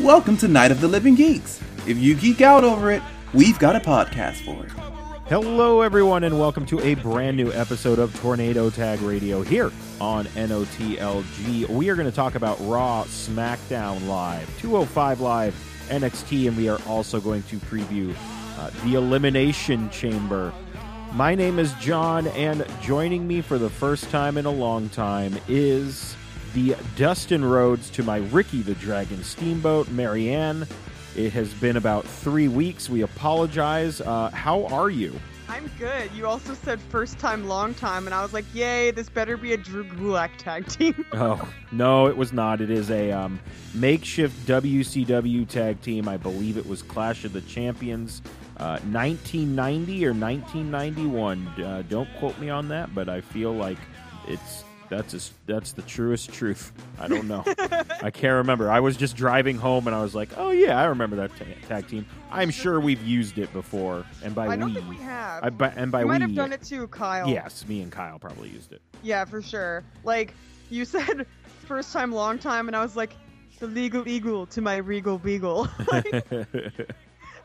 Welcome to Night of the Living Geeks. If you geek out over it, we've got a podcast for it. Hello, everyone, and welcome to a brand new episode of Tornado Tag Radio here on NOTLG. We are going to talk about Raw, SmackDown Live, 205 Live, NXT, and we are also going to preview uh, the Elimination Chamber. My name is John, and joining me for the first time in a long time is the Dustin Rhodes to my Ricky the Dragon Steamboat, Marianne. It has been about three weeks. We apologize. Uh, how are you? I'm good. You also said first time, long time, and I was like, yay, this better be a Drew Gulak tag team. Oh no, it was not. It is a um, makeshift WCW tag team. I believe it was Clash of the Champions, uh, 1990 or 1991. Uh, don't quote me on that, but I feel like it's that's as, that's the truest truth. I don't know. I can't remember. I was just driving home and I was like, oh yeah, I remember that ta- tag team. I'm sure we've used it before, and by I don't we, think we have. I, by, and by you might we, have done it too, Kyle. yes, me and Kyle probably used it. Yeah, for sure. Like, you said first time, long time, and I was like, the legal eagle to my regal beagle. Like,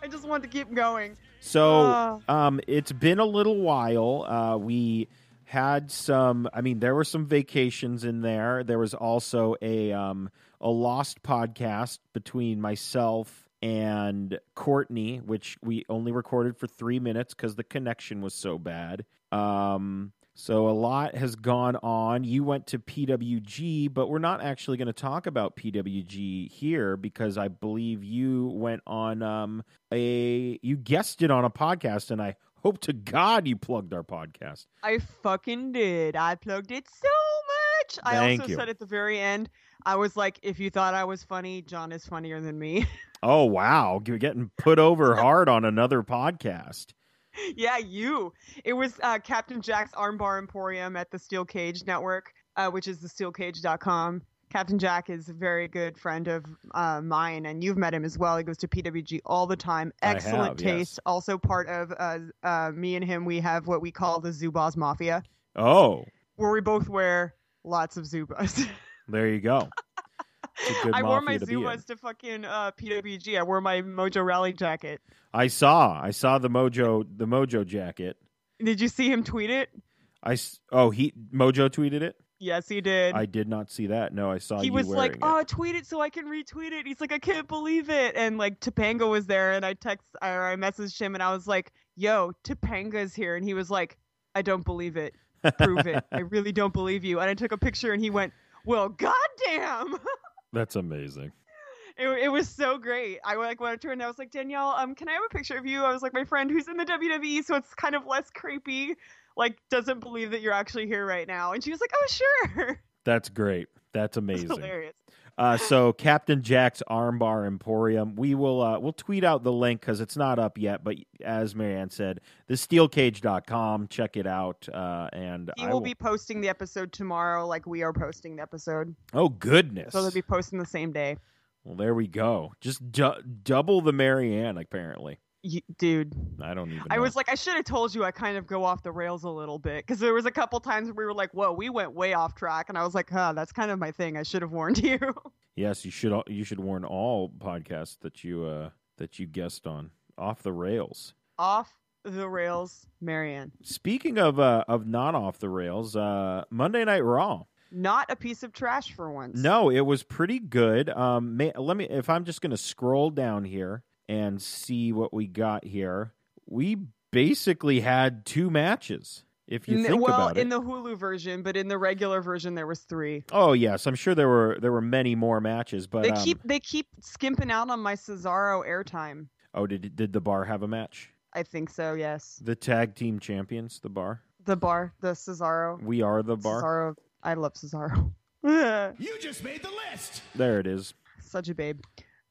I just wanted to keep going. So, Oh. um, it's been a little while. Uh, we had some. I mean, there were some vacations in there. There was also a um, a lost podcast between myself and Courtney, which we only recorded for three minutes because the connection was so bad. Um, so a lot has gone on. You went to PWG, but we're not actually going to talk about PWG here because I believe you went on um, a you guessed it on a podcast, and I hope to God you plugged our podcast. I fucking did. I plugged it so much. Thank I also you. said at the very end, I was like, if you thought I was funny, John is funnier than me. Oh wow, you're getting put over hard on another podcast. yeah, you. It was uh, Captain Jack's Armbar Emporium at the Steel Cage Network, uh, which is the steelcage.com. Captain Jack is a very good friend of uh, mine, and you've met him as well. He goes to PWG all the time. Excellent have, yes. taste. Also part of uh, uh, me and him, we have what we call the Zubaz Mafia, Oh, where we both wear lots of Zubaz. there you go. It's a good I wore my to. Zubaz to fucking uh, PWG. I wore my Mojo Rawley jacket. I saw, I saw the Mojo, the Mojo jacket. Did you see him tweet it? I s- oh he Mojo tweeted it. Yes, he did. I did not see that. No, I saw he was like, it. "Oh, tweet it so I can retweet it." He's like, "I can't believe it." And like Topanga was there, and I text or I messaged him, and I was like, "Yo, Topanga's here," and he was like, "I don't believe it. Prove it. I really don't believe you." And I took a picture, and he went, "Well, goddamn." That's amazing. It, it was so great. I like went to her and I was like, Danielle, um, can I have a picture of you? I was like, my friend who's in the WWE, so it's kind of less creepy. Like, doesn't believe that you're actually here right now. And she was like, oh, sure. That's great. That's amazing. hilarious. Uh, so Captain Jack's Armbar Emporium. We will uh, we'll tweet out the link because it's not up yet. But as Marianne said, the steelcage.com. Check it out. Uh, and He I will be posting the episode tomorrow, like we are posting the episode. Oh goodness. So they'll be posting the same day. well, there we go. Just du- double the Marianne. Apparently, You, dude, I don't even. I know. was like, I should have told you I kind of go off the rails a little bit because there was a couple times we were like, whoa, we went way off track. And I was like, huh, that's kind of my thing. I should have warned you. Yes, you should. You should warn all podcasts that you uh, that you guest on off the rails. off the rails, Marianne. Speaking of uh, of not off the rails, uh, Monday Night Raw. Not a piece of trash for once. No, it was pretty good. Um, may, let me if I'm just going to scroll down here and see what we got here. We basically had two matches. If you N- think well, about it. in the Hulu version, but in the regular version, there was three. oh yes, I'm sure there were there were many more matches, but they um, keep they keep skimping out on my Cesaro airtime. oh did did the bar have a match? I think so. Yes, The tag team champions, the bar. the bar, the Cesaro. We are the bar. Cesaro. I love Cesaro. You just made the list. There it is. Such a babe.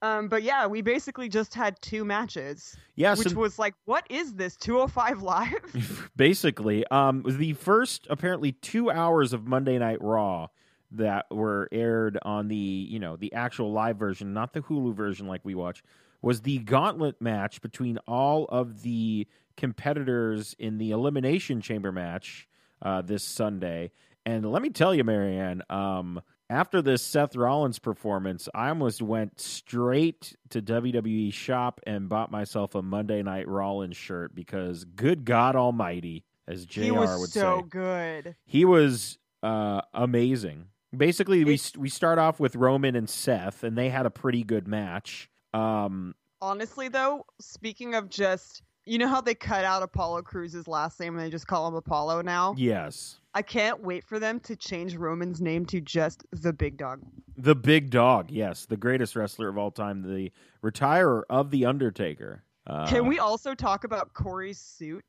Um, but yeah, we basically just had two matches, Yeah, which so was like, what is this 205 live? basically, um, the first apparently two hours of Monday Night Raw that were aired on the you know the actual live version, not the Hulu version like we watch, was the gauntlet match between all of the competitors in the Elimination Chamber match uh, this Sunday. And let me tell you, Marianne, um, after this Seth Rollins performance, I almost went straight to WWE shop and bought myself a Monday Night Rollins shirt because, good God Almighty, as Jr. he was would so say, good. he was uh, amazing. Basically, we we start off with Roman and Seth, and they had a pretty good match. Um, Honestly, though, speaking of just, you know how they cut out Apollo Crews's last name and they just call him Apollo now? yes, I can't wait for them to change Roman's name to just the Big Dog. the Big Dog. Yes, the greatest wrestler of all time, the retirer of the Undertaker. Uh, Can we also talk about Corey's suit?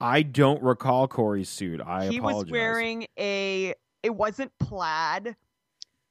I don't recall Corey's suit. I he apologize. was wearing a it wasn't plaid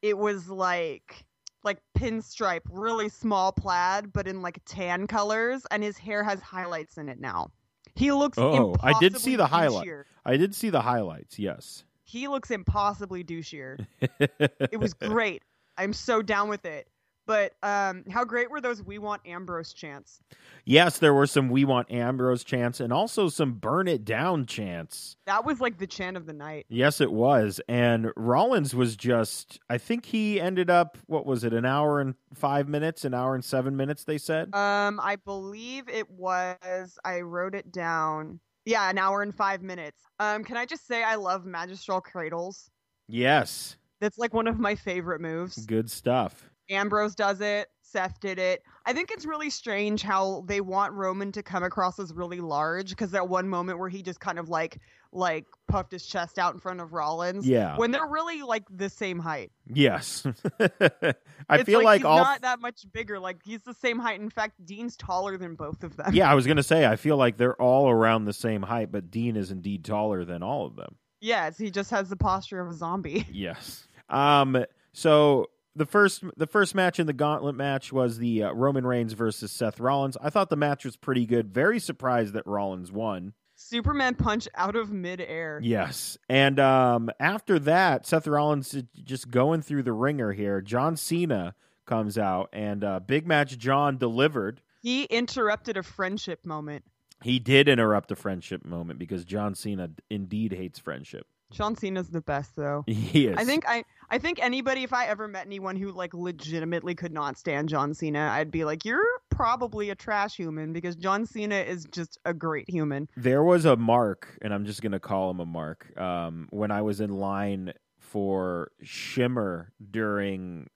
it was like like pinstripe really small plaid but in like tan colors and his hair has highlights in it now he looks Oh, I did see the highlight. douchier. I did see the highlights. Yes, he looks impossibly douchier it was great i'm so down with it but um how great were those we want ambrose chants yes, there were some "We Want Ambrose" chants and also some "Burn It Down" chants. that was like the chant of the night Yes, it was. And Rollins was just, I think he ended up, what was it, an hour and five minutes, an hour and seven minutes, they said? Um, I believe it was. I wrote it down. Yeah, an hour and five minutes. Um, can I just say I love magistral cradles? yes. That's like one of my favorite moves. Good stuff. Ambrose does it. Seth did it. I think it's really strange how they want Roman to come across as really large because that one moment where he just kind of like like puffed his chest out in front of Rollins. Yeah. When they're really like the same height. Yes. I It's feel like, he's all. not that much bigger. Like he's the same height. In fact, Dean's taller than both of them. yeah, I was going to say, I feel like they're all around the same height, but Dean is indeed taller than all of them. Yes, he just has the posture of a zombie. Yes. Um. So the first the first match in the gauntlet match was the uh, Roman Reigns versus Seth Rollins. I thought the match was pretty good. Very surprised that Rollins won. Superman punch out of midair. Yes. And um after that, Seth Rollins is just going through the ringer here. John Cena comes out and uh, big match John delivered. He interrupted a friendship moment. He did interrupt a friendship moment because John Cena indeed hates friendship. John Cena's the best though. He is. I think I I think anybody if I ever met anyone who like legitimately could not stand John Cena, I'd be like, You're probably a trash human because John Cena is just a great human. There was a mark, and I'm just going to call him a mark, um, when I was in line for Shimmer during,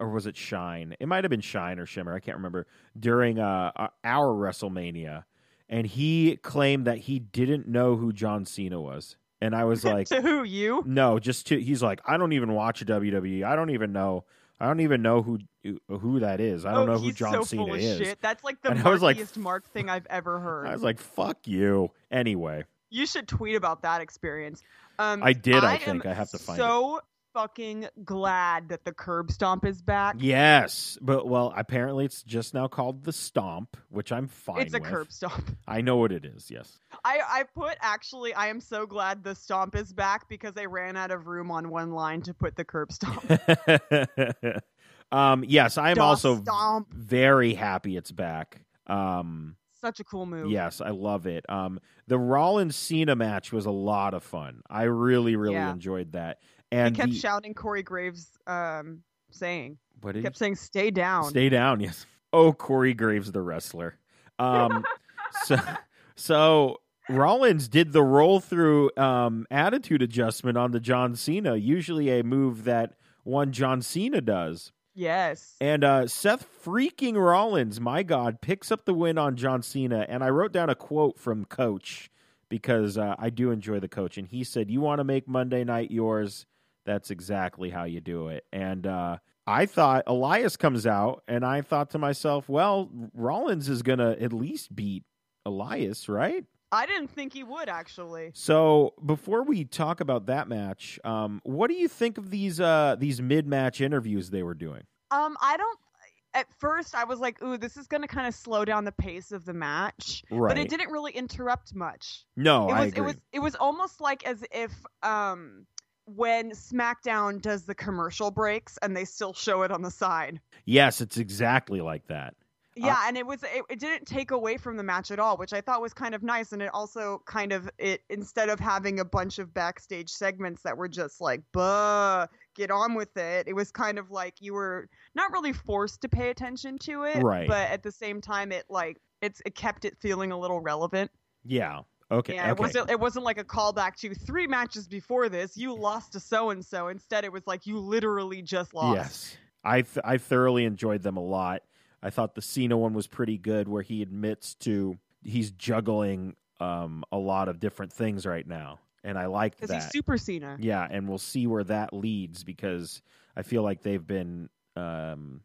or was it Shine? It might have been Shine or Shimmer. I can't remember. During uh, uh, our WrestleMania. And he claimed that he didn't know who John Cena was. And I was like, to who you? no, just to, he's like, I don't even watch WWE. I don't even know. I don't even know who who that is. I don't oh, know who John so Cena is. shit. That's like the And like, mark thing I've ever heard. I was like, fuck you. Anyway, You should tweet about that experience. Um, I did, I am think. I have to find so fucking glad that the curb stomp is back. Yes, but well, apparently it's just now called the Stomp, which I'm fine it's a with. curb stomp. I know what it is. Yes. I, I put actually I am so glad the stomp is back because I ran out of room on one line to put the curb stomp. um. Yes, I am also stomp. very happy it's back. Um. Such a cool move. Yes, I love it. Um. The Rollins Cena match was a lot of fun. I really, really Yeah. enjoyed that. He kept the, shouting Corey Graves um saying. what He kept saying stay down. Stay down, yes. Oh, Corey Graves, the wrestler. Um, so, so Rollins did the roll through um, attitude adjustment on the John Cena, usually a move that one John Cena does. yes. And uh, Seth freaking Rollins, my God, picks up the win on John Cena. And I wrote down a quote from Coach because uh, I do enjoy the coach. And he said, You want to make Monday night yours? That's exactly how you do it. And uh, I thought Elias comes out, and I thought to myself, Well, Rollins is going to at least beat Elias, right? I didn't think he would actually. So before we talk about that match, um, what do you think of these uh, these mid match interviews they were doing? Um, I don't. at first I was like, "Ooh, this is going to kind of slow down the pace of the match," Right. but it didn't really interrupt much. No, it I was it was it was almost like as if um when SmackDown does the commercial breaks and they still show it on the side. Yes, it's exactly like that. Yeah, uh, and it was it, it didn't take away from the match at all, which I thought was kind of nice. And it also kind of it instead of having a bunch of backstage segments that were just like, "Buh, get on with it." It was kind of like you were not really forced to pay attention to it, Right. But at the same time, it like it's it kept it feeling a little relevant. Yeah. Okay. Yeah, it wasn't it wasn't like a callback to three matches before this. You lost to so and so. Instead, it was like you literally just lost. Yes, I th- I thoroughly enjoyed them a lot. I thought the Cena one was pretty good, where he admits to he's juggling um, a lot of different things right now, and I liked that. because that. he's Super Cena. Yeah, and we'll see where that leads because I feel like they've been, um,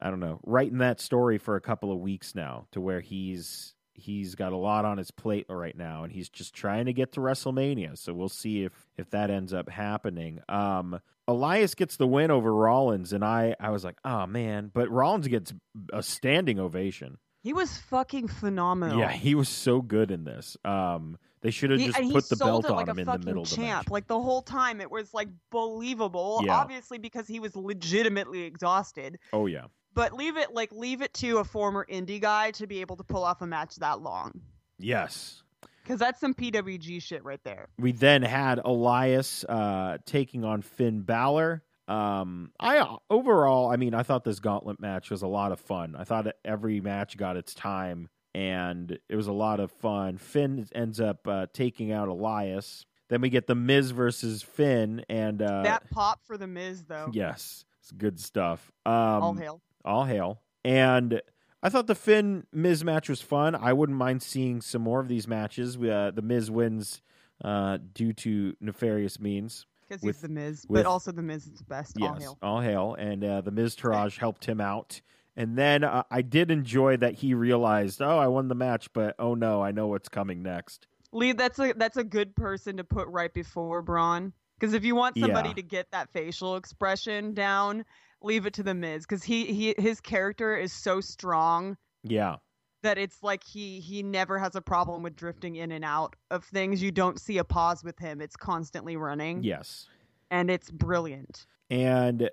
I don't know, writing that story for a couple of weeks now, to where he's he's got a lot on his plate right now, and he's just trying to get to WrestleMania. So we'll see if if that ends up happening. Um, Elias gets the win over Rollins, and I I was like, oh man, but Rollins gets a standing ovation. He was fucking phenomenal. Yeah, he was so good in this. Um, they should have just he put the belt on like him in the middle of the champ. match. Like the whole time, it was like believable. Yeah. Obviously, because he was legitimately exhausted. Oh yeah. But leave it like leave it to a former indie guy to be able to pull off a match that long. Yes. Because that's some PWG shit right there. We then had Elias uh, taking on Finn Balor. Um, I overall, I mean, I thought this gauntlet match was a lot of fun. I thought every match got its time, and it was a lot of fun. Finn ends up uh, taking out Elias. Then we get the Miz versus Finn, and uh, that pop for the Miz though. yes, it's good stuff. Um, All hail. All hail. And I thought the Finn Miz match was fun. I wouldn't mind seeing some more of these matches. We, Uh, the Miz wins uh, due to nefarious means. Because he's the Miz, with- but also the Miz is the best. All Yes, hail. all hail. And uh, the Miztourage helped him out. And then uh, I did enjoy that he realized, oh, I won the match, but oh no, I know what's coming next. Lee, that's a that's a good person to put right before Braun. Because if you want somebody Yeah. to get that facial expression down, leave it to the Miz. Because he, he his character is so strong Yeah, that it's like he he never has a problem with drifting in and out of things. You don't see a pause with him. It's constantly running. yes. And it's brilliant. And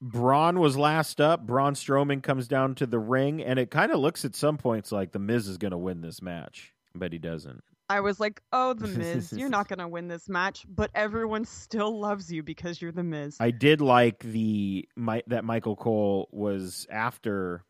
Braun was last up. Braun Strowman comes down to the ring, and it kind of looks at some points like the Miz is going to win this match, but he doesn't. I was like, oh, the Miz, you're not gonna win this match, but everyone still loves you because you're the Miz. I did like the my, that Michael Cole was after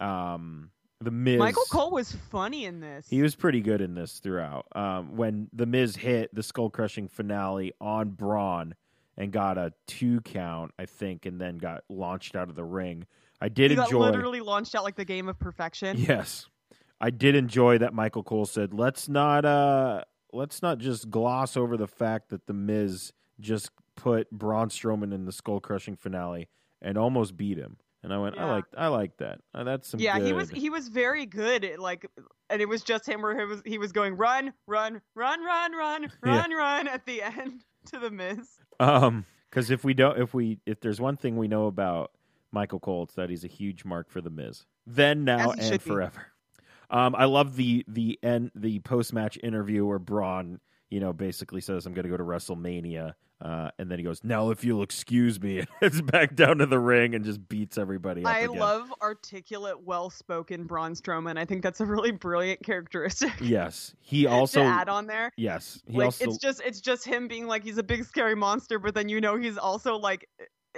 um, the Miz. Michael Cole was funny in this. He was pretty good in this throughout. Um, when the Miz hit the skull crushing finale on Braun and got a two count, I think, and then got launched out of the ring. I did he got enjoy. literally launched out like the game of perfection. Yes, I did enjoy that. Michael Cole said, "Let's not uh, let's not just gloss over the fact that the Miz just put Braun Strowman in the skull crushing finale and almost beat him." And I went, "I like, I like that. Uh, that's some yeah, good. he was he was very good. At, like, and it was just him where he was he was going run, run, run, run, run, Yeah. run, run at the end to the Miz. Um, because if we don't, if we, if there's one thing we know about Michael Cole, it's that he's a huge mark for the Miz. Then, now, and should be. Um, I love the the end the post match interview where Braun, you know, basically says, "I'm going to go to WrestleMania," uh, and then he goes, "Now, if you'll excuse me," it's back down to the ring and just beats everybody. Up I again. love articulate, well spoken Braun Strowman. I think that's a really brilliant characteristic Yes, he also. add on there. Yes, he like also. it's just it's just him being like he's a big scary monster, but then you know he's also like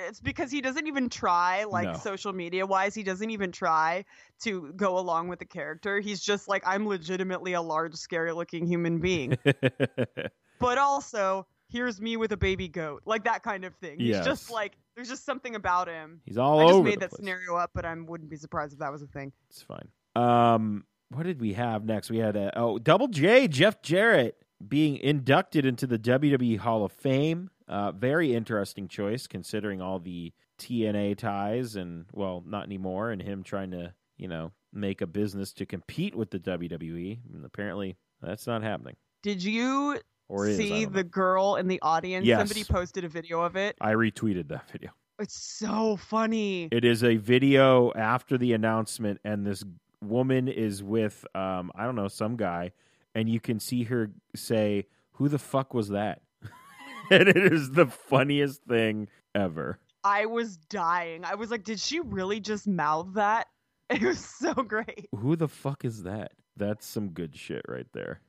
it's because he doesn't even try like No. social media wise he doesn't even try to go along with the character he's just like i'm legitimately a large scary looking human being but also here's me with a baby goat like that kind of thing he's just like there's just something about him he's all i just over made that place. scenario up but i wouldn't be surprised if that was a thing It's fine. Um, what did we have next? We had a, oh Double J Jeff Jarrett being inducted into the WWE Hall of Fame. Uh, very interesting choice considering all the TNA ties and well, not anymore, and him trying to you know make a business to compete with the WWE. And apparently, that's not happening. did you is see the girl in the audience Yes. somebody posted a video of it I retweeted that video. It's so funny. It is a video after the announcement, and this woman is with, um, I don't know, some guy, and you can see her say, Who the fuck was that? and it is the funniest thing ever. I was dying. I was like, did she really just mouth that? It was so great. Who the fuck is that? That's some good shit right there.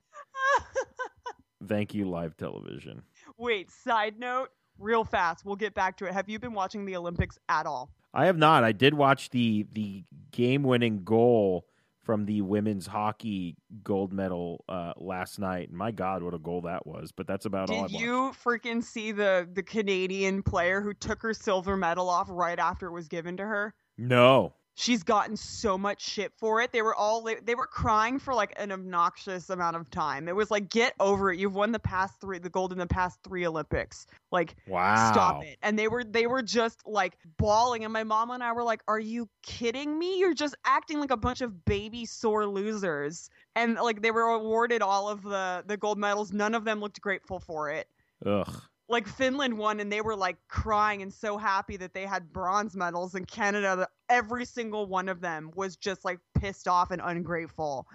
Thank you, live television. Wait, side note, real fast. We'll get back to it. Have you been watching the Olympics at all? I have not. I did watch the the game winning goal from the women's hockey gold medal uh, last night. My God, what a goal that was! But that's about all. I Did watched. you freaking see the the Canadian player who took her silver medal off right after it was given to her? No. She's gotten so much shit for it. They were all they were crying for like an obnoxious amount of time. It was like, get over it. You've won the past three, the gold in the past three Olympics. Like, Wow. stop it. And they were they were just like bawling. And my mom and I were like, Are you kidding me? You're just acting like a bunch of baby sore losers. And like they were awarded all of the the gold medals. None of them looked grateful for it Ugh. Like Finland won and they were like crying and so happy that they had bronze medals and Canada every single one of them was just like pissed off and ungrateful.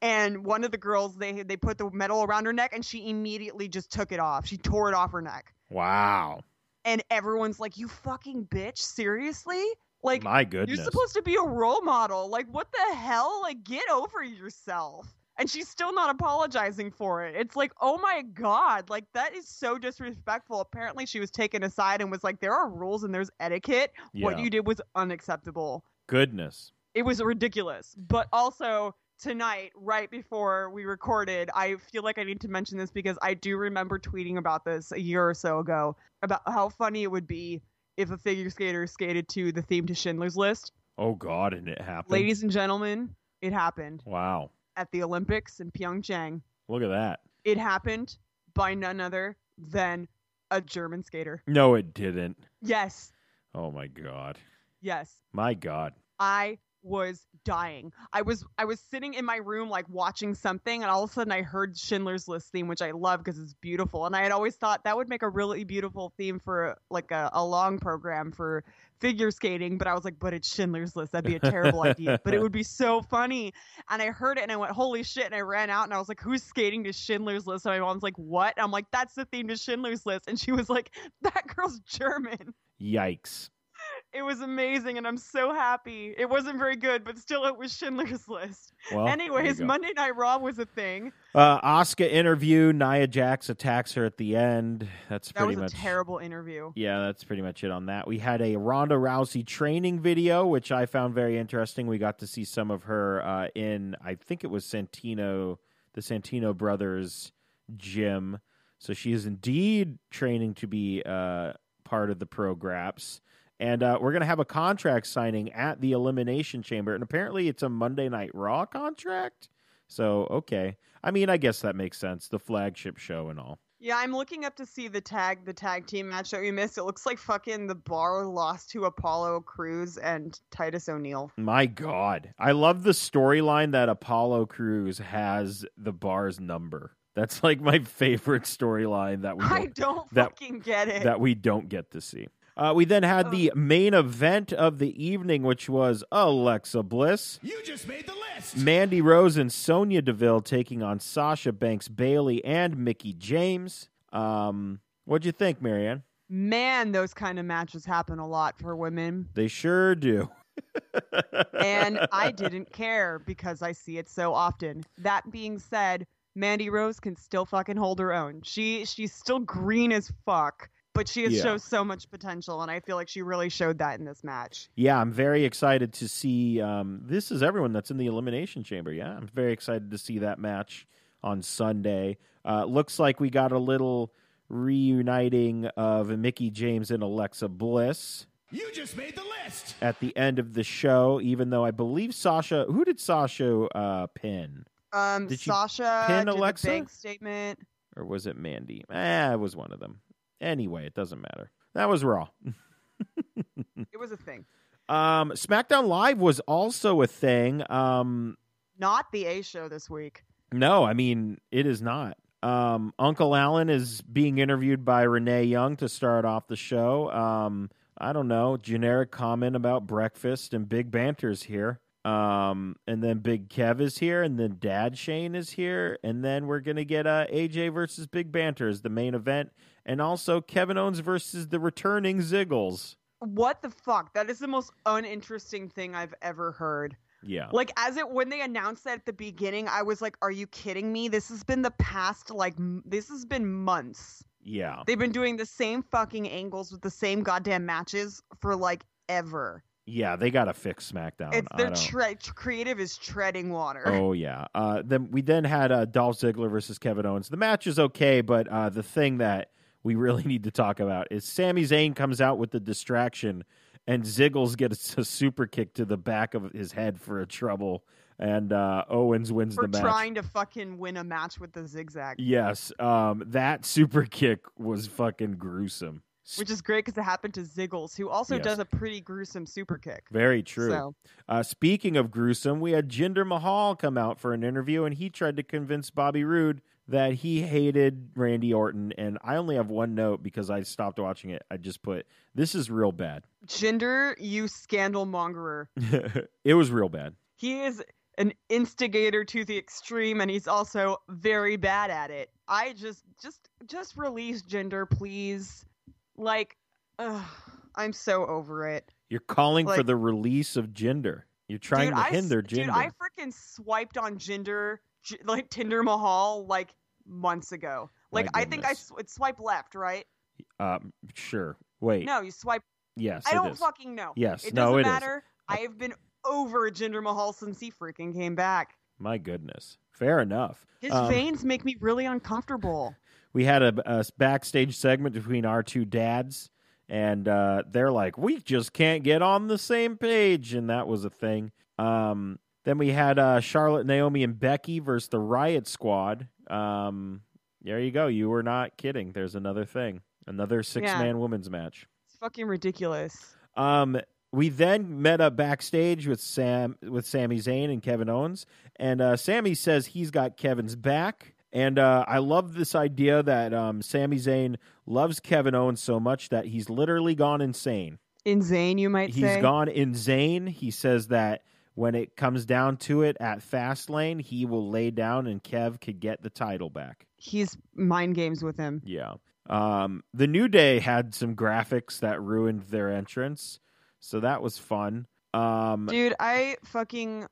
And one of the girls they they put the medal around her neck and she immediately just took it off. She tore it off her neck. Wow. And everyone's like, "You fucking bitch, seriously?" Like My goodness. you're supposed to be a role model. Like, what the hell? Like, get over yourself. And she's still not apologizing for it. It's like, oh my God. Like, that is so disrespectful. Apparently, she was taken aside and was like, there are rules and there's etiquette. What you did was unacceptable. Goodness. It was ridiculous. But also, tonight, right before we recorded, I feel like I need to mention this because I do remember tweeting about this a year or so ago about how funny it would be if a figure skater skated to the theme to Schindler's List. Oh God, and it happened. Ladies and gentlemen, it happened Wow. At the Olympics in Pyeongchang. Look at that. It happened by none other than a German skater. No, it didn't. Yes, Oh my God. yes. My God. I was dying. I was I was sitting in my room like watching something and all of a sudden I heard Schindler's List theme which I love because it's beautiful. And I had always thought that would make a really beautiful theme for like a, a long program for figure skating but I was like but it's Schindler's List. That'd be a terrible idea. But it would be so funny. And I heard it and I went holy shit and I ran out and I was like who's skating to Schindler's List? And my mom's like what? And I'm like that's the theme to Schindler's List. And she was like that girl's German. Yikes. It was amazing and I'm so happy. It wasn't very good, but still it was Schindler's List. Well. Anyways. Monday Night Raw was a thing. Uh, Asuka interview. Nia Jax attacks her at the end. That's That pretty was much a terrible interview. Yeah, that's pretty much it on that. We had a Ronda Rousey training video, which I found very interesting. We got to see some of her uh, in, I think it was Santino, the Santino brothers gym. So she is indeed training to be uh, part of the Pro Graps. And uh, we're going to have a contract signing at the Elimination Chamber. And apparently it's a Monday Night Raw contract. So, okay. I mean, I guess that makes sense. The flagship show and all. Yeah, I'm looking up to see the tag the tag team match that we missed. It looks like fucking the bar lost to Apollo Crews and Titus O'Neil. My God. I love the storyline that Apollo Crews has the bar's number. That's like my favorite storyline that we I don't, that- fucking get it. that we don't get to see. Uh, we then had the main event of the evening, which was Alexa Bliss, You just made the list. Mandy Rose, and Sonya Deville taking on Sasha Banks, Bayley, and Mickie James. Um, what'd you think, Marianne? Man, those kind of matches happen a lot for women. They sure do. and I didn't care because I see it so often. That being said, Mandy Rose can still fucking hold her own. She she's still green as fuck, but she has Yeah. shows so much potential, and I feel like she really showed that in this match. Yeah, I'm very excited to see. Um, this is everyone that's in the Elimination Chamber. Yeah, I'm very excited to see that match on Sunday. Uh, looks like we got a little reuniting of Mickie James and Alexa Bliss You just made the list. at the end of the show, even though I believe Sasha. Who did Sasha uh, pin? Um, Did Sasha pin did Alexa? the bank statement. Or was it Mandy? Eh, it was one of them. Anyway, it doesn't matter. That was Raw. It was a thing. Um, SmackDown Live was also a thing. Um, Not the A show this week. No, I mean it is not. Um, Uncle Alan is being interviewed by Renee Young to start off the show. Um, I don't know, generic comment about breakfast and Big Banter's here. Um, and then Big Kev is here, and then Dad Shane is here, and then we're gonna get uh, AJ versus Big Banter as the main event, and also Kevin Owens versus the returning Ziggles. What the fuck? That is the most uninteresting thing I've ever heard. Yeah, Like as it when they announced that at the beginning, I was like, "Are you kidding me? This has been the past like m- this has been months. yeah, They've been doing the same fucking angles with the same goddamn matches for like ever. Yeah. They gotta fix SmackDown. It's their tre- creative is treading water. Oh yeah. Uh, then we then had uh, Dolph Ziggler versus Kevin Owens. The match is okay, but uh, the thing that we really need to talk about is Sami Zayn comes out with the distraction, and Ziggles gets a super kick to the back of his head for a trouble, and uh, Owens wins for the match. trying to fucking win a match with the zigzag, Yes, um, that super kick was fucking gruesome. Which is great because it happened to Ziggles, who also Yes. does a pretty gruesome super kick. Very true. So Uh, speaking of gruesome, we had Jinder Mahal come out for an interview, and he tried to convince Bobby Roode that he hated Randy Orton. And I only have one note because I stopped watching it. I just put, "This is real bad." Jinder, you scandal mongerer. it was real bad. He is an instigator to the extreme, and he's also very bad at it. I just, just, just release Jinder, please. Like, ugh, I'm so over it. You're calling for the release of gender. You're trying dude, to I, hinder Dude, I freaking swiped on gender, like Tinder Mahal, like months ago. Like, I think I sw- swipe left, right? Um, sure. Wait. No, you swipe. Yes, I don't is. fucking know. Yes. It no, doesn't it is. matter. I have been over Jinder Mahal since he freaking came back. My goodness. Fair enough. His Um, veins make me really uncomfortable. We had a, a backstage segment between our two dads and uh, they're like we just can't get on the same page and that was a thing. Um, then we had uh, charlotte naomi and becky versus the riot squad. Um, there you go. You were not kidding. There's another thing. Another six-man women's match. It's fucking ridiculous. um, we then met up backstage with Sam with Sami Zayn and Kevin Owens, and uh, Sami says he's got Kevin's back. And uh, I love this idea that um, Sami Zayn loves Kevin Owens so much that he's literally gone insane. Insane, you might He's say. He's gone insane. He says that when it comes down to it at Fastlane, he will lay down and Kev could get the title back. He's mind games with him. Yeah. Um, the New Day had some graphics that ruined their entrance, so that was fun. Um, Dude, I fucking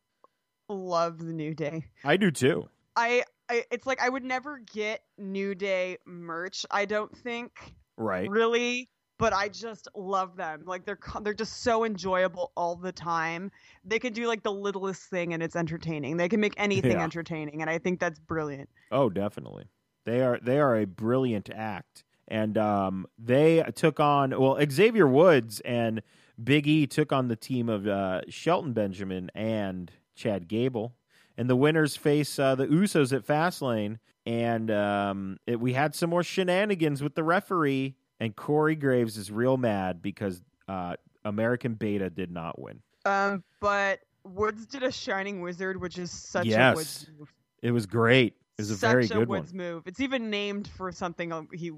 love the New Day. I do too. I, I it's like I would never get New Day merch, I don't think. Right. Really, but I just love them. Like they're they're just so enjoyable all the time. They can do like the littlest thing and it's entertaining. They can make anything Yeah. entertaining and I think that's brilliant. Oh, definitely. They are they are a brilliant act, and um, they took on well Xavier Woods and Big E took on the team of uh, Shelton Benjamin and Chad Gable, and the winners face uh, the Usos at Fastlane, and um, it, we had some more shenanigans with the referee, and Corey Graves is real mad because uh, American Beta did not win. Um, but Woods did a Shining Wizard, which is such Yes. a Woods move. It was great. It was a such very a good Woods one, move. It's even named for something uh, he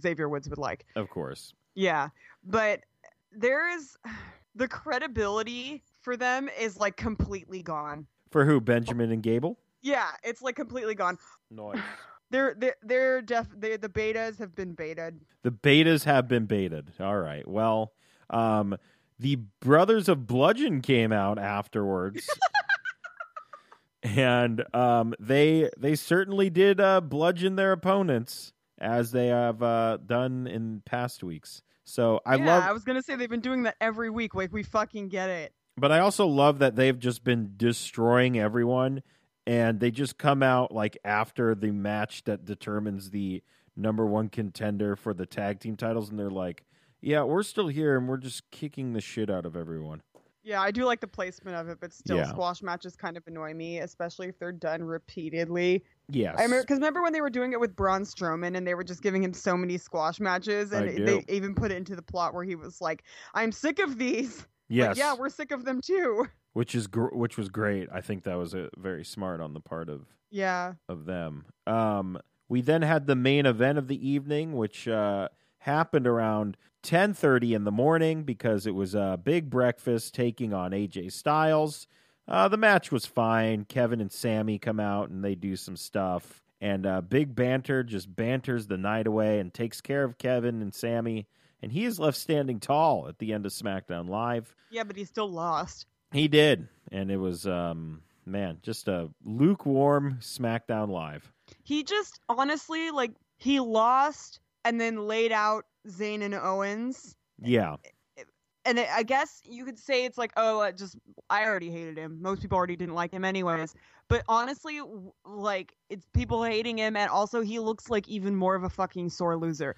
Xavier Woods would like. of course. Yeah, but there is the credibility for them is like completely gone. For who? Benjamin and Gable. Yeah, it's like completely gone. Noise. They're they're they're def they the betas have been baited. The betas have been baited. All right. Well, um, the Brothers of Bludgeon came out afterwards. and um, they they certainly did uh, bludgeon their opponents as they have uh, done in past weeks. So I yeah, love I was gonna say they've been doing that every week. Like we fucking get it. But I also love that they've just been destroying everyone and they just come out like after the match that determines the number one contender for the tag team titles and they're like, Yeah, we're still here and we're just kicking the shit out of everyone. Yeah, I do like the placement of it, but still, Yeah. squash matches kind of annoy me, especially if they're done repeatedly. Yes. I remember because remember when they were doing it with Braun Strowman and they were just giving him so many squash matches, and they even put it into the plot where he was like, "I'm sick of these." Yes. Like, yeah, we're sick of them too. which is gr- which was great. I think that was a very smart on the part of Yeah. of them. Um, we then had the main event of the evening, which uh, happened around 10:30 in the morning because it was a big breakfast taking on AJ Styles. Uh, the match was fine. Kevin and Sami come out and they do some stuff. And uh, Big Banter just banters the night away and takes care of Kevin and Sami. And he is left standing tall at the end of SmackDown Live. Yeah, but he still lost. He did. And it was, um, man, just a lukewarm SmackDown Live. He just honestly like he lost and then laid out Zayn and Owens. Yeah. And it, I guess you could say it's like, oh, uh, just I already hated him. Most people already didn't like him anyways. But honestly, like it's people hating him, and also he looks like even more of a fucking sore loser.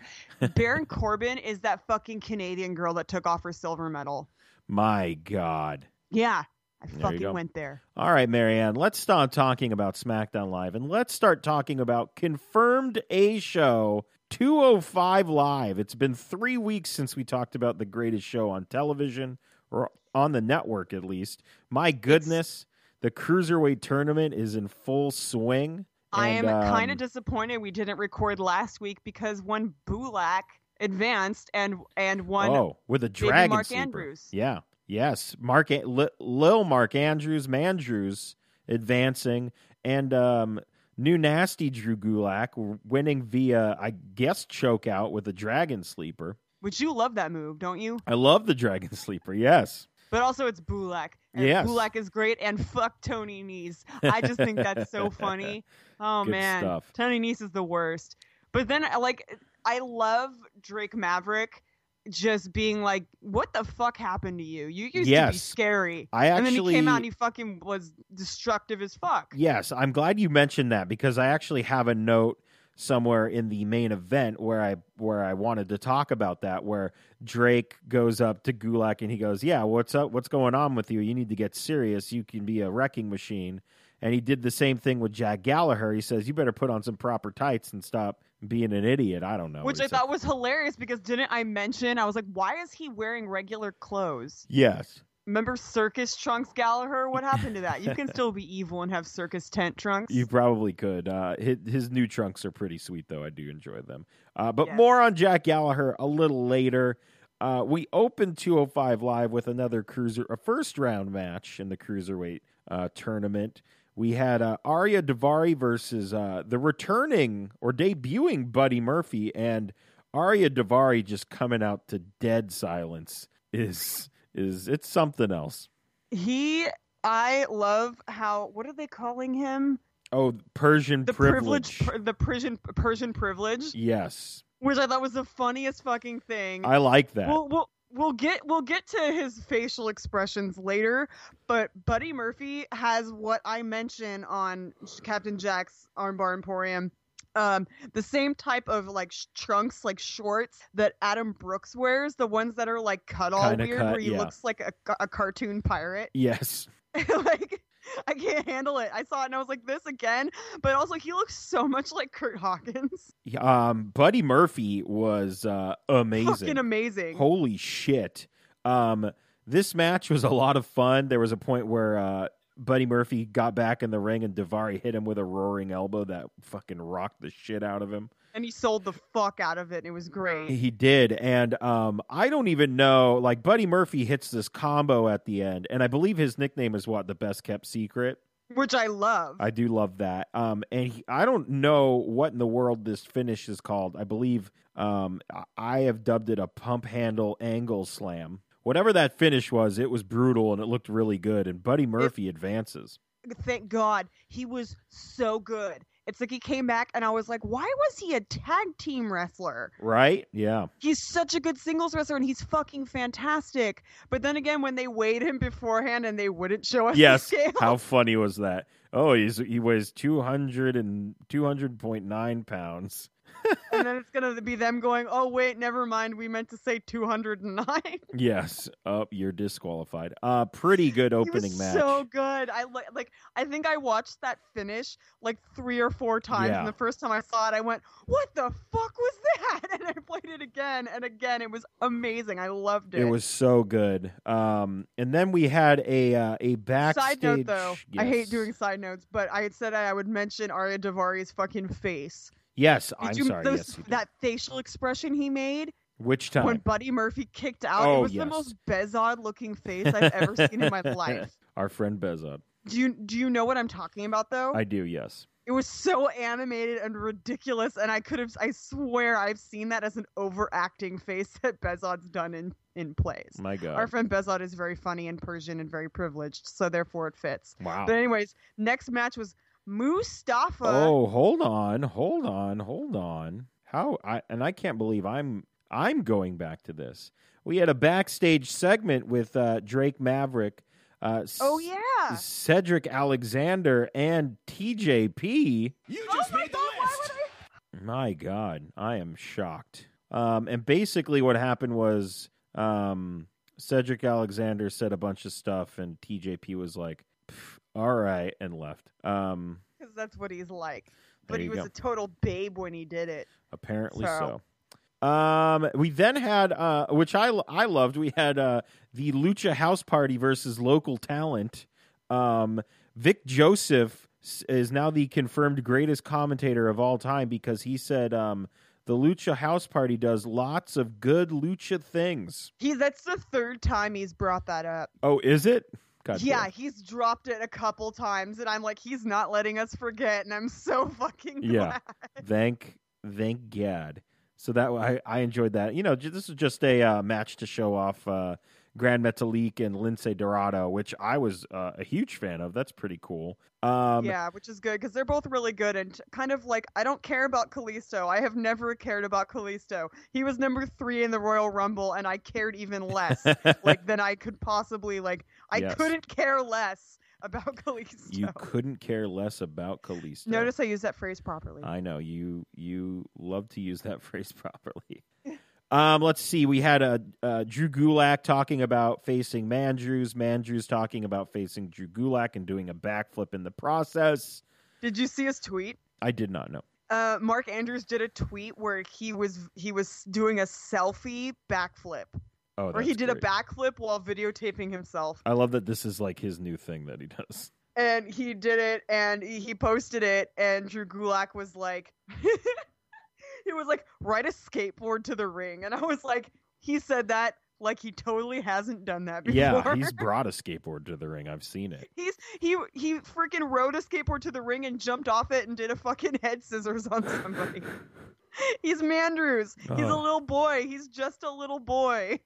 Baron Corbin is that fucking Canadian girl that took off her silver medal. My God. Yeah, I There fucking went there. All right, Marianne, let's stop talking about SmackDown Live and let's start talking about confirmed A show 205 Live. It's been three weeks since we talked about the greatest show on television or on the network, at least. My goodness, the Cruiserweight tournament is in full swing. I am And, kind um, of disappointed we didn't record last week because one Gulak advanced and and one Oh, with a dragon Mark sleeper. Andrews. Yeah. Yes. Mark Li- Lil Mark Andrews, Mandrews advancing and um new nasty Drew Gulak winning via I guess choke out with a dragon sleeper. Which you love that move, don't you? I love the dragon sleeper. Yes. But also it's Gulak. And Yes. Gulak is great and fuck Tony Nese. I just think that's so funny. Oh Good man. stuff. Tony Nese is the worst. But then like I love Drake Maverick just being like, What the fuck happened to you? You used to be Yes. scary. I and then he came out and he fucking was destructive as fuck. Yes, I'm glad you mentioned that because I actually have a note somewhere in the main event where I where I wanted to talk about that where Drake goes up to Gulak and he goes, "Yeah, what's up? What's going on with you? You need to get serious. You can be a wrecking machine." And he did the same thing with Jack Gallagher. He says, "You better put on some proper tights and stop being an idiot." I don't know. Which I thought was hilarious because didn't I mention I was like, why is he wearing regular clothes? Yes. Remember circus trunks, Gallagher? What happened to that? You can still be evil and have circus tent trunks. You probably could. Uh, his, his new trunks are pretty sweet, though. I do enjoy them. Uh, but Yes. more on Jack Gallagher a little later. Uh, we opened 205 Live with another cruiser, a first round match in the cruiserweight uh, tournament. We had uh, Ariya Daivari versus uh, the returning or debuting Buddy Murphy, and Ariya Daivari just coming out to dead silence is is it's something else. He, I love how. What are they calling him? Oh, Persian The privilege. privilege, the Persian Persian privilege, yes, which I thought was the funniest fucking thing. I like that. We'll, we'll we'll get we'll get to his facial expressions later, but Buddy Murphy has what I mentioned on Captain Jack's Armbar Emporium. Um, the same type of like sh- trunks, like shorts that Adam Brooks wears, the ones that are like cut all Kinda weird, cut, where he yeah. looks like a, a cartoon pirate. yes. like I can't handle it. I saw it and I was like, this again. But also, he looks so much like Kurt Hawkins. Um, Buddy Murphy was uh, amazing. Fucking amazing. Holy shit. Um, this match was a lot of fun. There was a point where uh, Buddy Murphy got back in the ring and Daivari hit him with a roaring elbow that fucking rocked the shit out of him. And he sold the fuck out of it. And it was great. He did, and um, I don't even know. Like Buddy Murphy hits this combo at the end, and I believe his nickname is what the best kept secret. Which I love. I do love that. Um, and he, I don't know what in the world this finish is called. I believe um, I- I have dubbed it a pump handle angle slam. Whatever that finish was, it was brutal and it looked really good. And Buddy Murphy advances. Thank God. He was so good. It's like he came back and I was like, why was he a tag team wrestler? Right? Yeah. He's such a good singles wrestler and he's fucking fantastic. But then again, when they weighed him beforehand and they wouldn't show us Yes. the scale, How funny was that? Oh, he's he weighs 200 and 200.9 pounds. and then it's gonna be them going, "Oh wait, never mind. We meant to say 209." Yes. Up, you're disqualified. Uh pretty good opening was match. so good. I li- like. I think I watched that finish like three or four times. Yeah. And the first time I saw it, I went, "What the fuck was that?" And I played it again and again. It was amazing. I loved it. It was so good. Um, and then we had a uh, a backstage. Side note, though, I hate doing side notes, but I had said I would mention Ariya Daivari's fucking face. Yes, Did I'm you sorry. those- yes, that facial expression he made Which time? when Buddy Murphy kicked out? Oh, it was yes. the most Bezod looking face I've ever seen in my life. Our friend Bezod. Do you do you know what I'm talking about though? I do. Yes. It was so animated and ridiculous, and I could have. I swear, I've seen that as an overacting face that Bezod's done in in plays. My God. Our friend Bezod is very funny and Persian and very privileged, so therefore it fits. wow. But anyways, next match was Mustafa. Oh, hold on, hold on, hold on. How I and I can't believe I'm I'm going back to this. We had a backstage segment with uh, Drake Maverick, uh, Oh, C- yeah. Cedric Alexander, and TJP. You Oh just my made the God, why list. would I- My God, I am shocked. Um, and basically, what happened was um, Cedric Alexander said a bunch of stuff, and TJP was like, "Pff, "All right," and left. Um, Because that's what he's like. But he was go. a total babe when he did it. Apparently So- so. Um, we then had, uh, which I I loved. We had uh, the Lucha House Party versus local talent. Um, Vic Joseph is now the confirmed greatest commentator of all time because he said um, the Lucha House Party does lots of good lucha things. He that's the third time he's brought that up. Oh, is it? God yeah, he's dropped it a couple times, and I'm like, he's not letting us forget, and I'm so fucking glad. Yeah. thank thank God. So that I, I enjoyed that. You know, this is just a uh, match to show off uh, Grand Metalik and Lince Dorado, which I was uh, a huge fan of. That's pretty cool. Um, yeah, which is good because they're both really good and kind of like I don't care about Kalisto. I have never cared about Kalisto. He was number three in the Royal Rumble, and I cared even less like than I could possibly like. I Yes. couldn't care less about Kalisto. you couldn't care less about Kalisto. Notice I use that phrase properly. I know you you love to use that phrase properly. Um, let's see. We had a uh, Drew Gulak talking about facing Mandrews. Mandrews talking about facing Drew Gulak and doing a backflip in the process. Did you see his tweet? I did not know. Uh, Mark Andrews did a tweet where he was he was doing a selfie backflip, Oh, or he did a backflip while videotaping himself. I love that this is like his new thing that he does. and he did it and he he posted it and Drew Gulak was like he was like ride a skateboard to the ring and I was like he said that like he totally hasn't done that before. Yeah, he's brought a skateboard to the ring. I've seen it. He's he he freaking rode a skateboard to the ring and jumped off it and did a fucking head scissors on somebody. He's Mandrews. He's a little boy. He's just a little boy.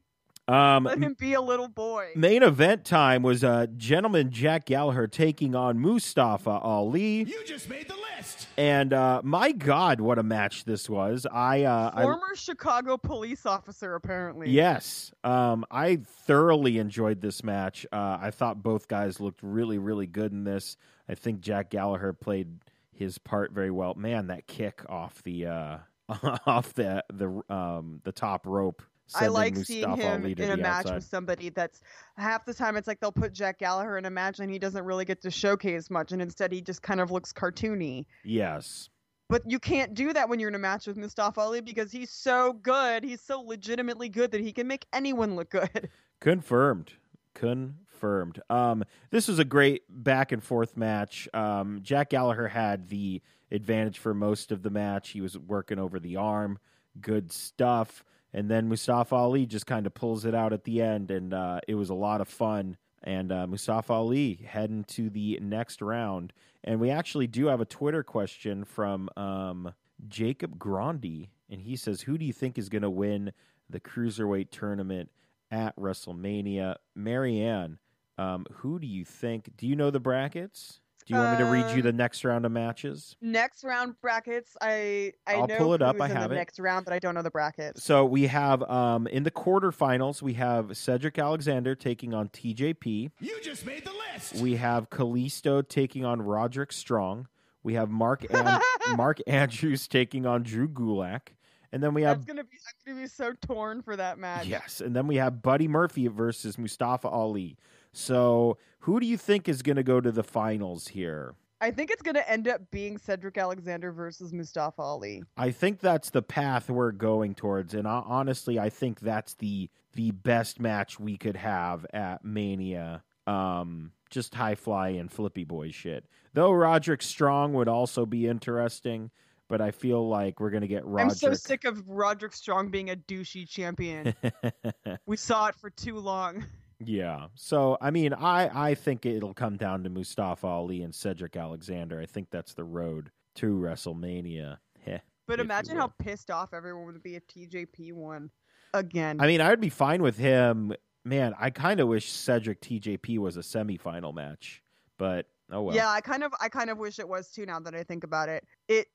Um, Let him be a little boy. main event time was uh, gentleman Jack Gallagher taking on Mustafa Ali, You just made the list. and uh, my God, what a match this was! I, uh, I Former Chicago police officer, apparently. Yes, um, I thoroughly enjoyed this match. Uh, I thought both guys looked really, really good in this. I think Jack Gallagher played his part very well. Man, that kick off the uh, off the the um, the top rope. I like seeing him in a match outside. with somebody that's half the time it's like they'll put Jack Gallagher in a match and he doesn't really get to showcase much and instead he just kind of looks cartoony. Yes, But you can't do that when you're in a match with Mustafa Ali because he's so good. He's so legitimately good that he can make anyone look good. Confirmed. Confirmed. Um, this was a great back and forth match. Um, Jack Gallagher had the advantage for most of the match. He was working over the arm. Good stuff. And then Mustafa Ali just kind of pulls it out at the end, and uh, it was a lot of fun. And uh, Mustafa Ali heading to the next round. And we actually do have a Twitter question from um, Jacob Grandy, and he says, "Who do you think is going to win the cruiserweight tournament at WrestleMania?" Marianne, um, who do you think? Do you know the brackets? Do you want me to read you Um, the next round of matches? next round brackets, I I I'll know pull it up. who's I have the it. next round, but I don't know the bracket. So we have um, in the quarterfinals, we have Cedric Alexander taking on TJP. You just made the list. We have Kalisto taking on Roderick Strong. We have Mark An- Mark Andrews taking on Drew Gulak, and then we have That's gonna be I'm gonna be so torn for that match. yes, and then we have Buddy Murphy versus Mustafa Ali. So who do you think is going to go to the finals here? I think it's gonna end up being Cedric Alexander versus Mustafa Ali. I think that's the path we're going towards, and I, honestly, I think that's the the best match we could have at Mania. Um, just high fly and flippy boy shit. Though Roderick Strong would also be interesting, but I feel like we're gonna get Roderick. I'm so sick of Roderick Strong being a douchey champion. we saw it for too long. Yeah. So I mean, I I think it'll come down to Mustafa Ali and Cedric Alexander. I think that's the road to WrestleMania. Heh. But imagine how pissed off everyone would be if TJP won again. I mean, I would be fine with him. Man, I kind of wish Cedric TJP was a semifinal match, but oh well. Yeah, I kind of I kind of wish it was too now that I think about it. It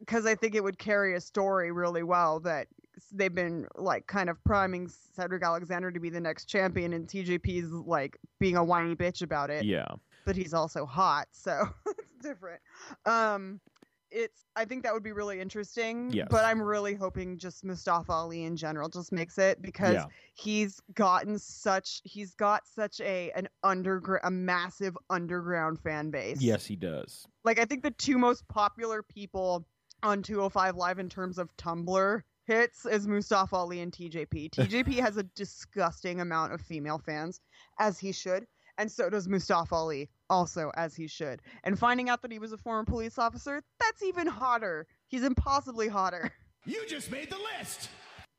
because I think it would carry a story really well that they've been like kind of priming Cedric Alexander to be the next champion and TJP's like being a whiny bitch about it. Yeah. But he's also hot, so it's different. Um it's I think that would be really interesting. Yes. But I'm really hoping just Mustafa Ali in general just makes it because Yeah. he's gotten such he's got such a an underground a massive underground fan base. Yes, he does. Like I think the two most popular people on 205 Live in terms of Tumblr hits is Mustafa Ali and TJP. TJP has a disgusting amount of female fans, as he should, and so does Mustafa Ali, also as he should. And finding out that he was a former police officer, that's even hotter. He's impossibly hotter. You just made the list.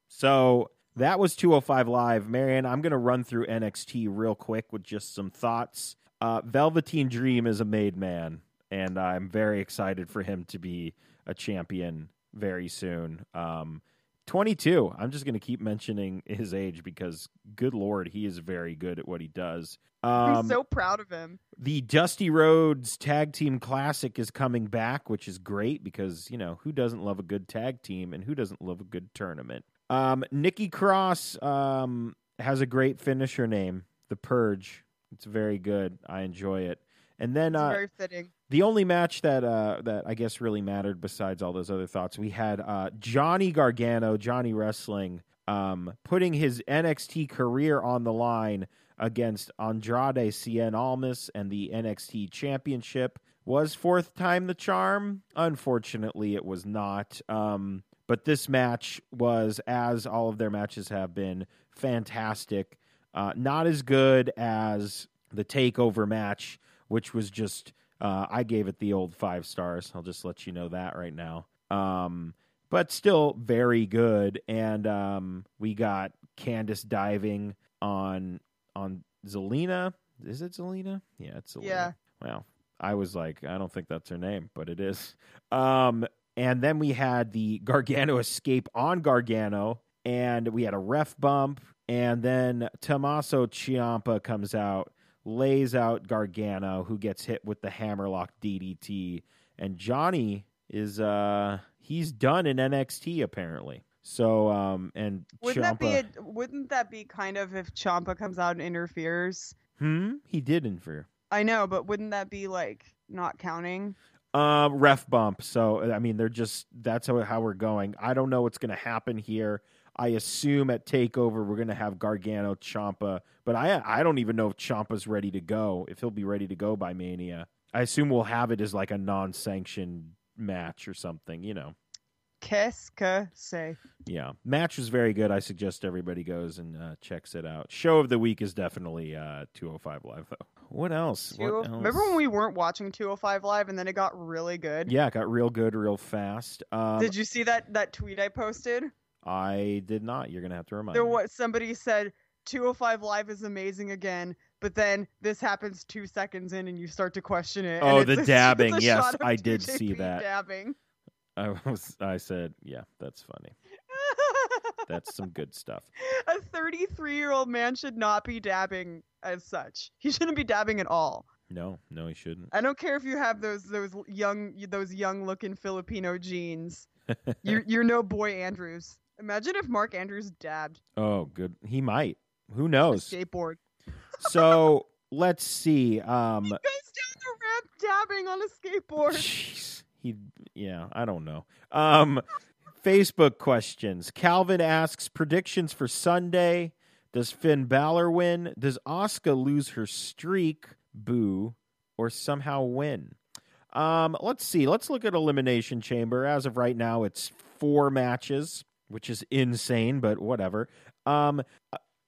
So that was 205 Live. Marion, I'm going to run through NXT real quick with just some thoughts. Uh, Velveteen Dream is a made man, and I'm very excited for him to be a champion very soon. Um, 22. I'm just going to keep mentioning his age because, good lord, he is very good at what he does. I'm Um, so proud of him. the Dusty Rhodes Tag Team Classic is coming back, which is great because, you know, who doesn't love a good tag team and who doesn't love a good tournament? Um, Nikki Cross um, has a great finisher name, The Purge. It's very good. I enjoy it. And then uh, very fitting. The only match that uh, that I guess really mattered besides all those other thoughts, we had uh, Johnny Gargano, Johnny Wrestling, um, putting his NXT career on the line against Andrade Cien Almas and the NXT Championship. Was fourth time the charm? Unfortunately, it was not. Um, but this match was, as all of their matches have been, fantastic. Uh, not as good as the takeover match, which was just uh, I gave it the old five stars. I'll just let you know that right now. Um, but still very good. And um, we got Candice diving on on Zelina. Is it Zelina? Yeah, it's Zelina. Yeah. Well, I was like, I don't think that's her name, but it is. Um, and then we had the Gargano escape on Gargano, and we had a ref bump, and then Tommaso Ciampa comes out, lays out Gargano, who gets hit with the hammerlock DDT, and Johnny is uh he's done in NXT apparently. So um and Wouldn't that be a, wouldn't that be kind of if Ciampa comes out and interferes? hmm he did infer. I know, but wouldn't that be like not counting? Um, ref bump. So I mean, they're just that's how how we're going. I don't know what's going to happen here. I assume at Takeover we're going to have Gargano Ciampa, but I I don't even know if Ciampa's ready to go. If he'll be ready to go by Mania, I assume we'll have it as like a non-sanctioned match or something. You know, Qu'est-ce que c'est? yeah. Match was very good. I suggest everybody goes and uh, checks it out. Show of the week is definitely uh 205 live though. What else? What else? Remember when we weren't watching 205 live and then it got really good? Yeah, it got real good real fast. Um, Did you see that that tweet I posted? I did not. You're gonna have to remind There me. was somebody said 205 live is amazing again, but then this happens two seconds in and you start to question it. Oh, the a- dabbing. Yes, I did see that. Dabbing. I was. I said, yeah, that's funny. That's some good stuff. a 33 year old man should not be dabbing as such. He shouldn't be dabbing at all. No, no, he shouldn't. I don't care if you have those those young those young looking Filipino genes. You're you're no boy Andrews. Imagine if Mark Andrews dabbed Oh, good. He might. Who a knows? skateboard. so let's see. Um, He goes down the ramp dabbing on a skateboard. jeez, he. Yeah, I don't know. Um, Facebook questions. Calvin asks predictions for Sunday. Does Finn Balor win? Does Asuka lose her streak? Boo, or somehow win? Um, let's see. Let's look at Elimination Chamber. As of right now, it's four matches, which is insane, but whatever. Um,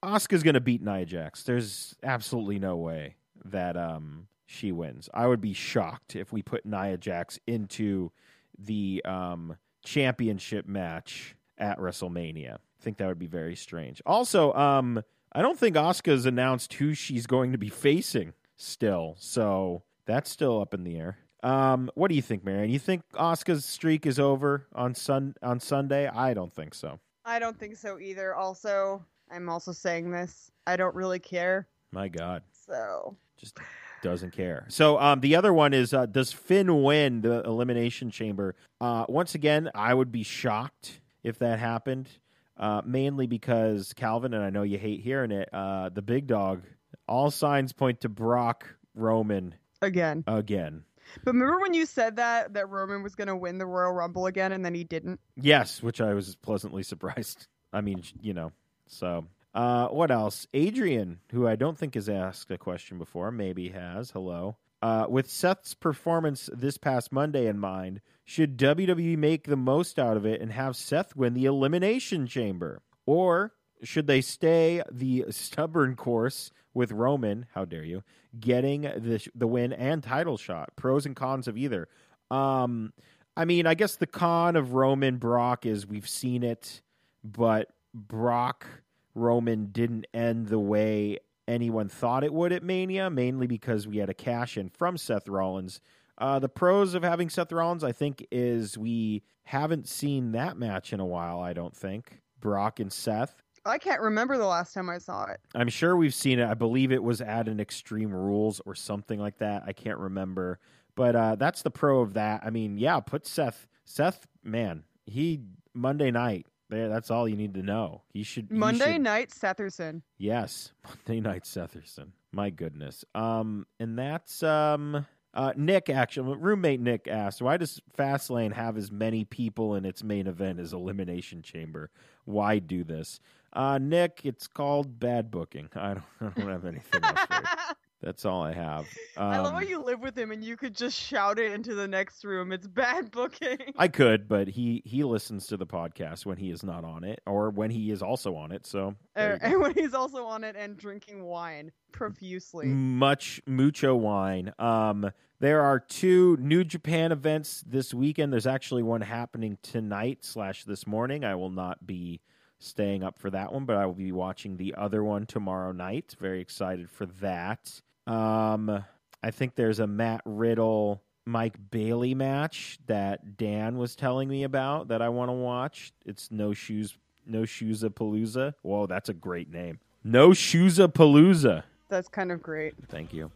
Asuka's going to beat Nia Jax. There's absolutely no way that um she wins. I would be shocked if we put Nia Jax into the um, championship match at WrestleMania. I think that would be very strange. Also, um, I don't think Asuka's announced who she's going to be facing still, so that's still up in the air. Um, what do you think, Marion? You think Asuka's streak is over on sun on Sunday? I don't think so. I don't think so either. Also, I'm also saying this. I don't really care. My God, So just doesn't care. So, um, the other one is uh, does Finn win the Elimination Chamber? Uh, once again, I would be shocked if that happened. Uh, mainly because Calvin and I know you hate hearing it. Uh, the big dog. All signs point to Brock Roman again. again. But remember when you said that that Roman was going to win the Royal Rumble again and then he didn't? Yes, which I was pleasantly surprised. I mean, you know, so uh, what else? Adrian, who I don't think has asked a question before, maybe has. Hello. Uh, with Seth's performance this past Monday in mind, should WWE make the most out of it and have Seth win the Elimination Chamber? Or should they stay the stubborn course with Roman, how dare you, getting the, the win and title shot? Pros and cons of either. Um, I mean, I guess the con of Roman Brock is we've seen it, but Brock Roman didn't end the way anyone thought it would at Mania, mainly because we had a cash in from Seth Rollins. Uh, the pros of having Seth Rollins, I think, is we haven't seen that match in a while, I don't think. Brock and Seth. I can't remember the last time I saw it. I'm sure we've seen it. I believe it was at an Extreme Rules or something like that. I can't remember. But uh, that's the pro of that. I mean, yeah, put Seth. Seth, man, he Monday night. There, that's all you need to know. He should he Monday should- night Setherson. Yes, Monday Night Setherson. My goodness. Um, and that's um, uh, Nick. Actually, roommate Nick asked, "Why does Fastlane have as many people in its main event as Elimination Chamber? Why do this?" Uh, Nick, it's called bad booking. I don't, I don't have anything else. For you. That's all I have. Um, I love how you live with him and you could just shout it into the next room. It's bad booking. I could, but he he listens to the podcast when he is not on it, or when he is also on it. So Uh, and when he's also on it and drinking wine profusely. much mucho wine. Um, there are two New Japan events this weekend. There's actually one happening tonight slash this morning. I will not be staying up for that one, but I will be watching the other one tomorrow night. Very excited for that. Um, I think there's a Matt Riddle. Mike Bailey match that Dan was telling me about that I want to watch. It's No Shoes No Shoes a Palooza. Whoa, that's a great name. No Shoes a Palooza. That's kind of great. Thank you.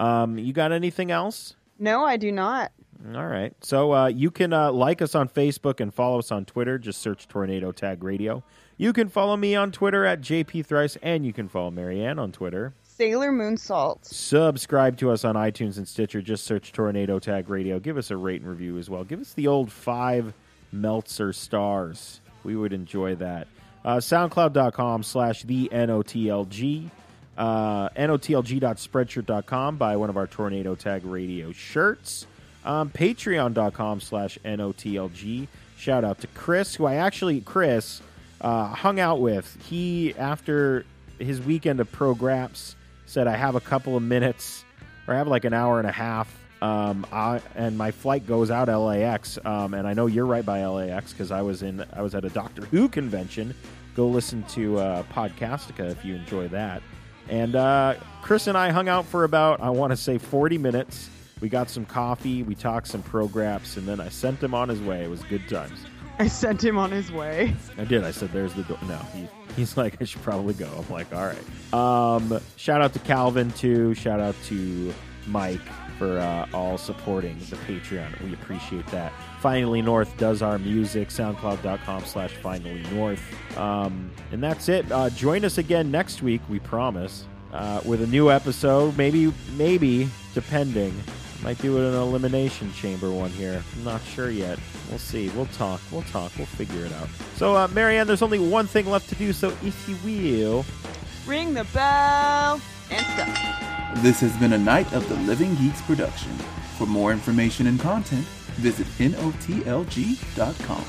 Um, you got anything else? No, I do not. All right. So uh, you can uh, like us on Facebook and follow us on Twitter. Just search Tornado Tag Radio. You can follow me on Twitter at JP Thrice, and you can follow Marianne on Twitter. Sailor Moon Salt. Subscribe to us on iTunes and Stitcher. Just search Tornado Tag Radio. Give us a rate and review as well. Give us the old five Meltzer stars. We would enjoy that. Uh, SoundCloud.com slash the NOTLG. Uh, NOTLG.spreadshirt.com. Buy one of our Tornado Tag Radio shirts. Um, Patreon.com slash NOTLG. Shout out to Chris, who I actually, Chris, uh, hung out with. He, after his weekend of Pro Graps, said, I have a couple of minutes, or I have like an hour and a half, um, I, and my flight goes out LAX. Um, and I know you're right by LAX because I was in, I was at a Doctor Who convention. Go listen to uh, Podcastica if you enjoy that. And uh, Chris and I hung out for about, I want to say, 40 minutes. We got some coffee, we talked some prograps, and then I sent him on his way. It was good times. I sent him on his way. I did. I said, "There's the door." No, he, he's like, "I should probably go." I'm like, "All right." Um, shout out to Calvin too. Shout out to Mike for uh, all supporting the Patreon. We appreciate that. Finally North does our music. SoundCloud.com/slash Finally North. Um, and that's it. Uh, join us again next week. We promise uh, with a new episode. Maybe, maybe depending. Might do an elimination chamber one here. I'm not sure yet. We'll see. We'll talk. We'll talk. We'll figure it out. So, uh, Marianne, there's only one thing left to do. So, if you will, Ring the bell and stuff. This has been a Night of the Living Geeks production. For more information and content, visit NOTLG.com.